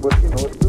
Botinuto.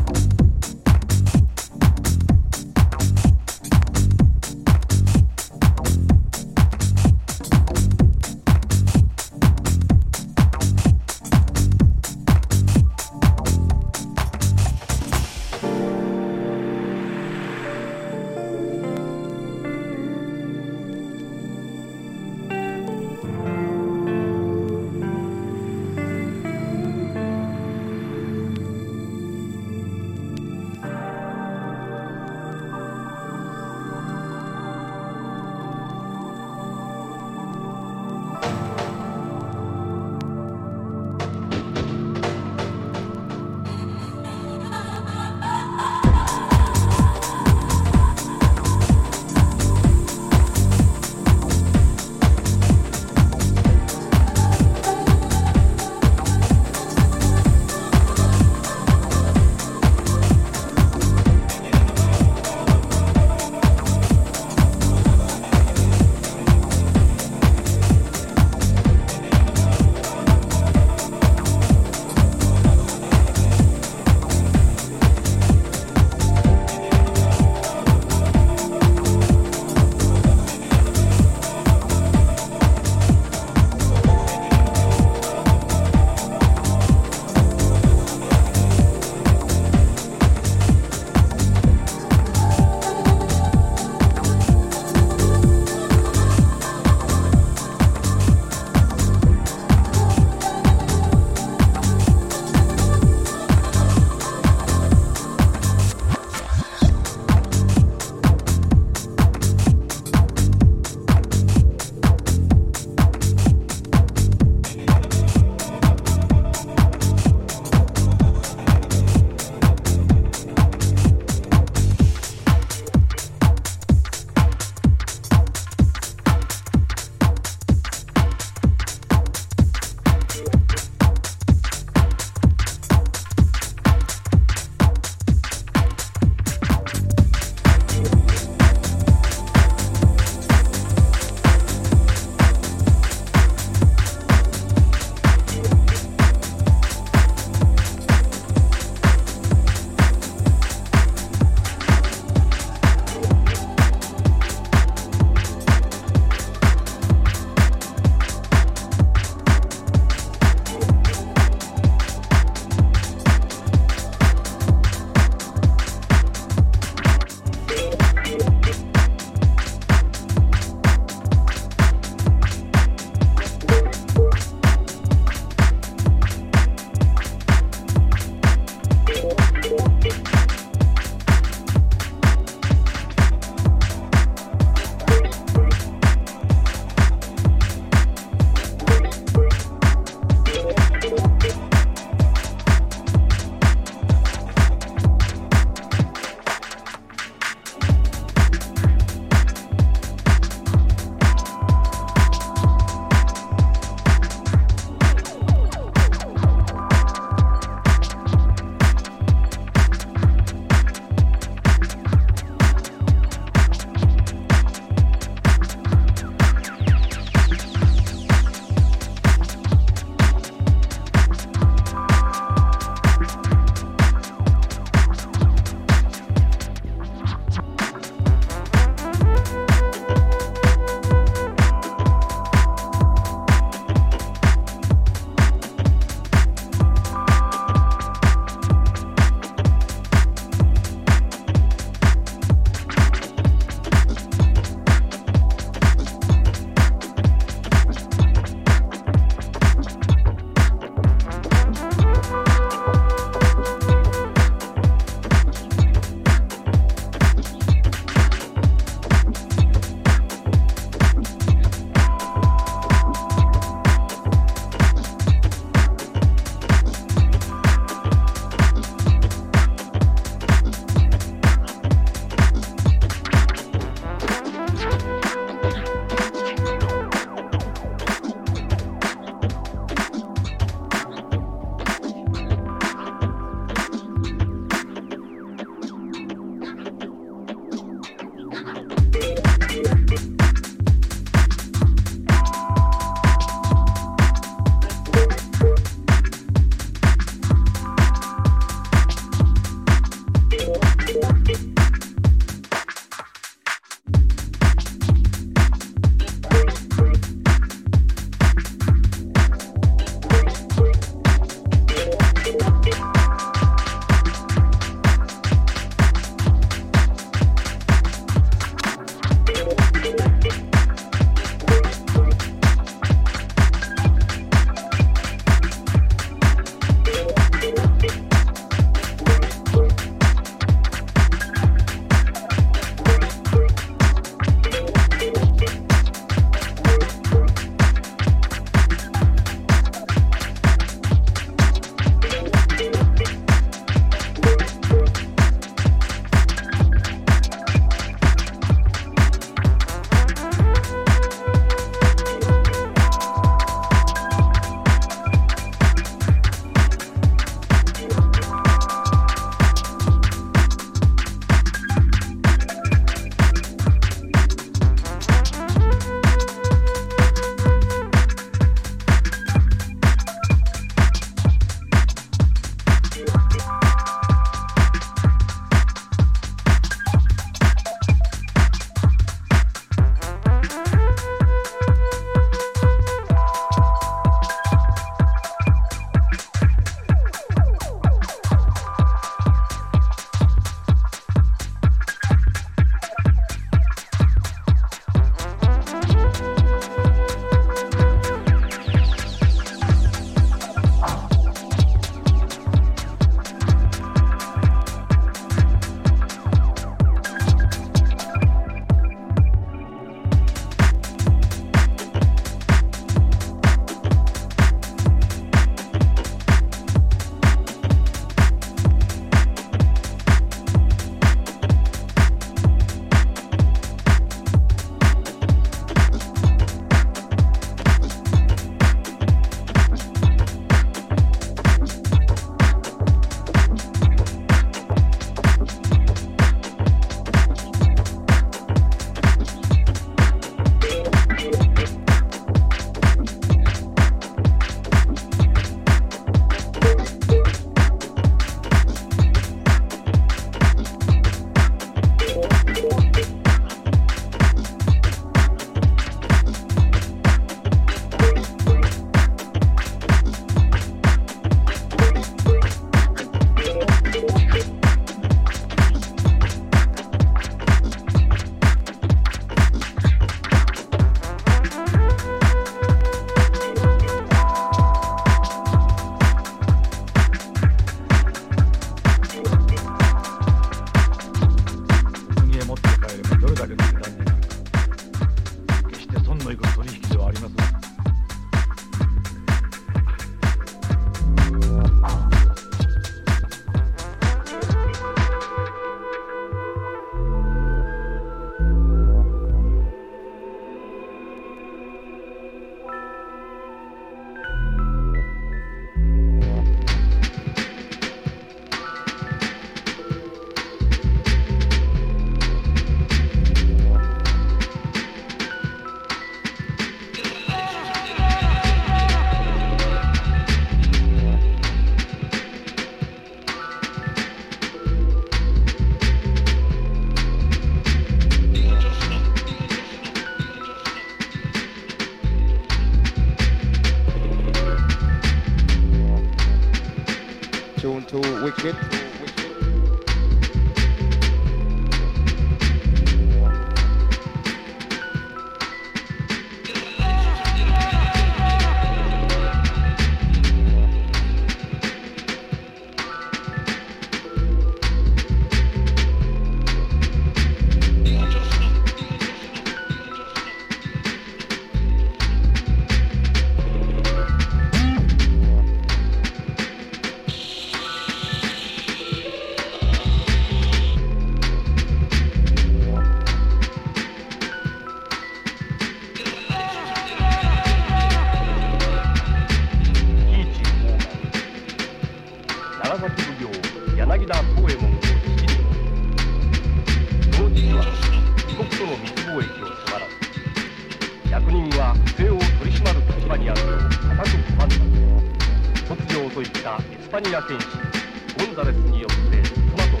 パニア県知ゴンザレスによってトマトン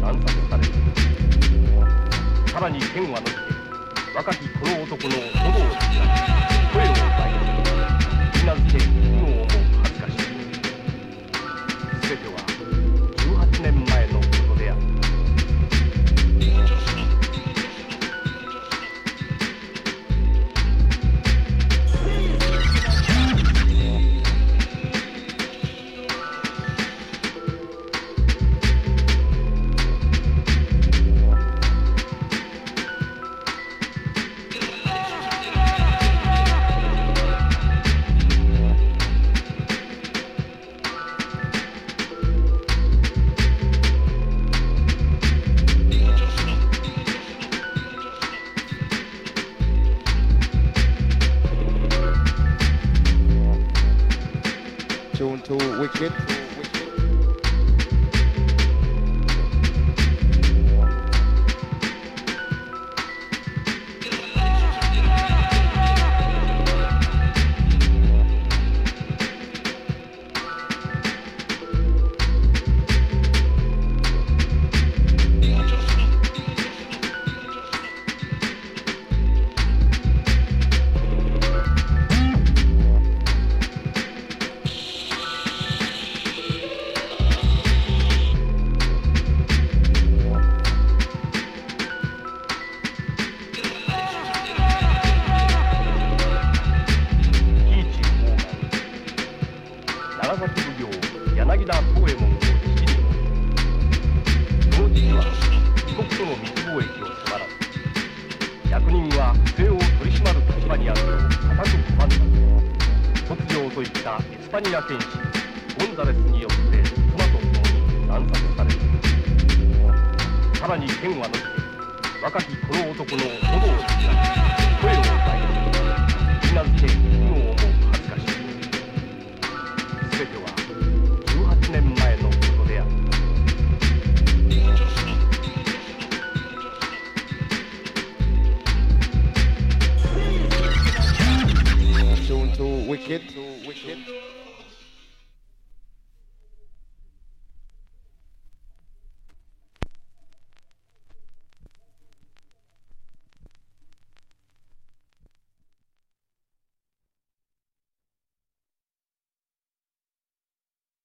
と暗殺される。さらに剣はのじて若きこの男の喉を引き出し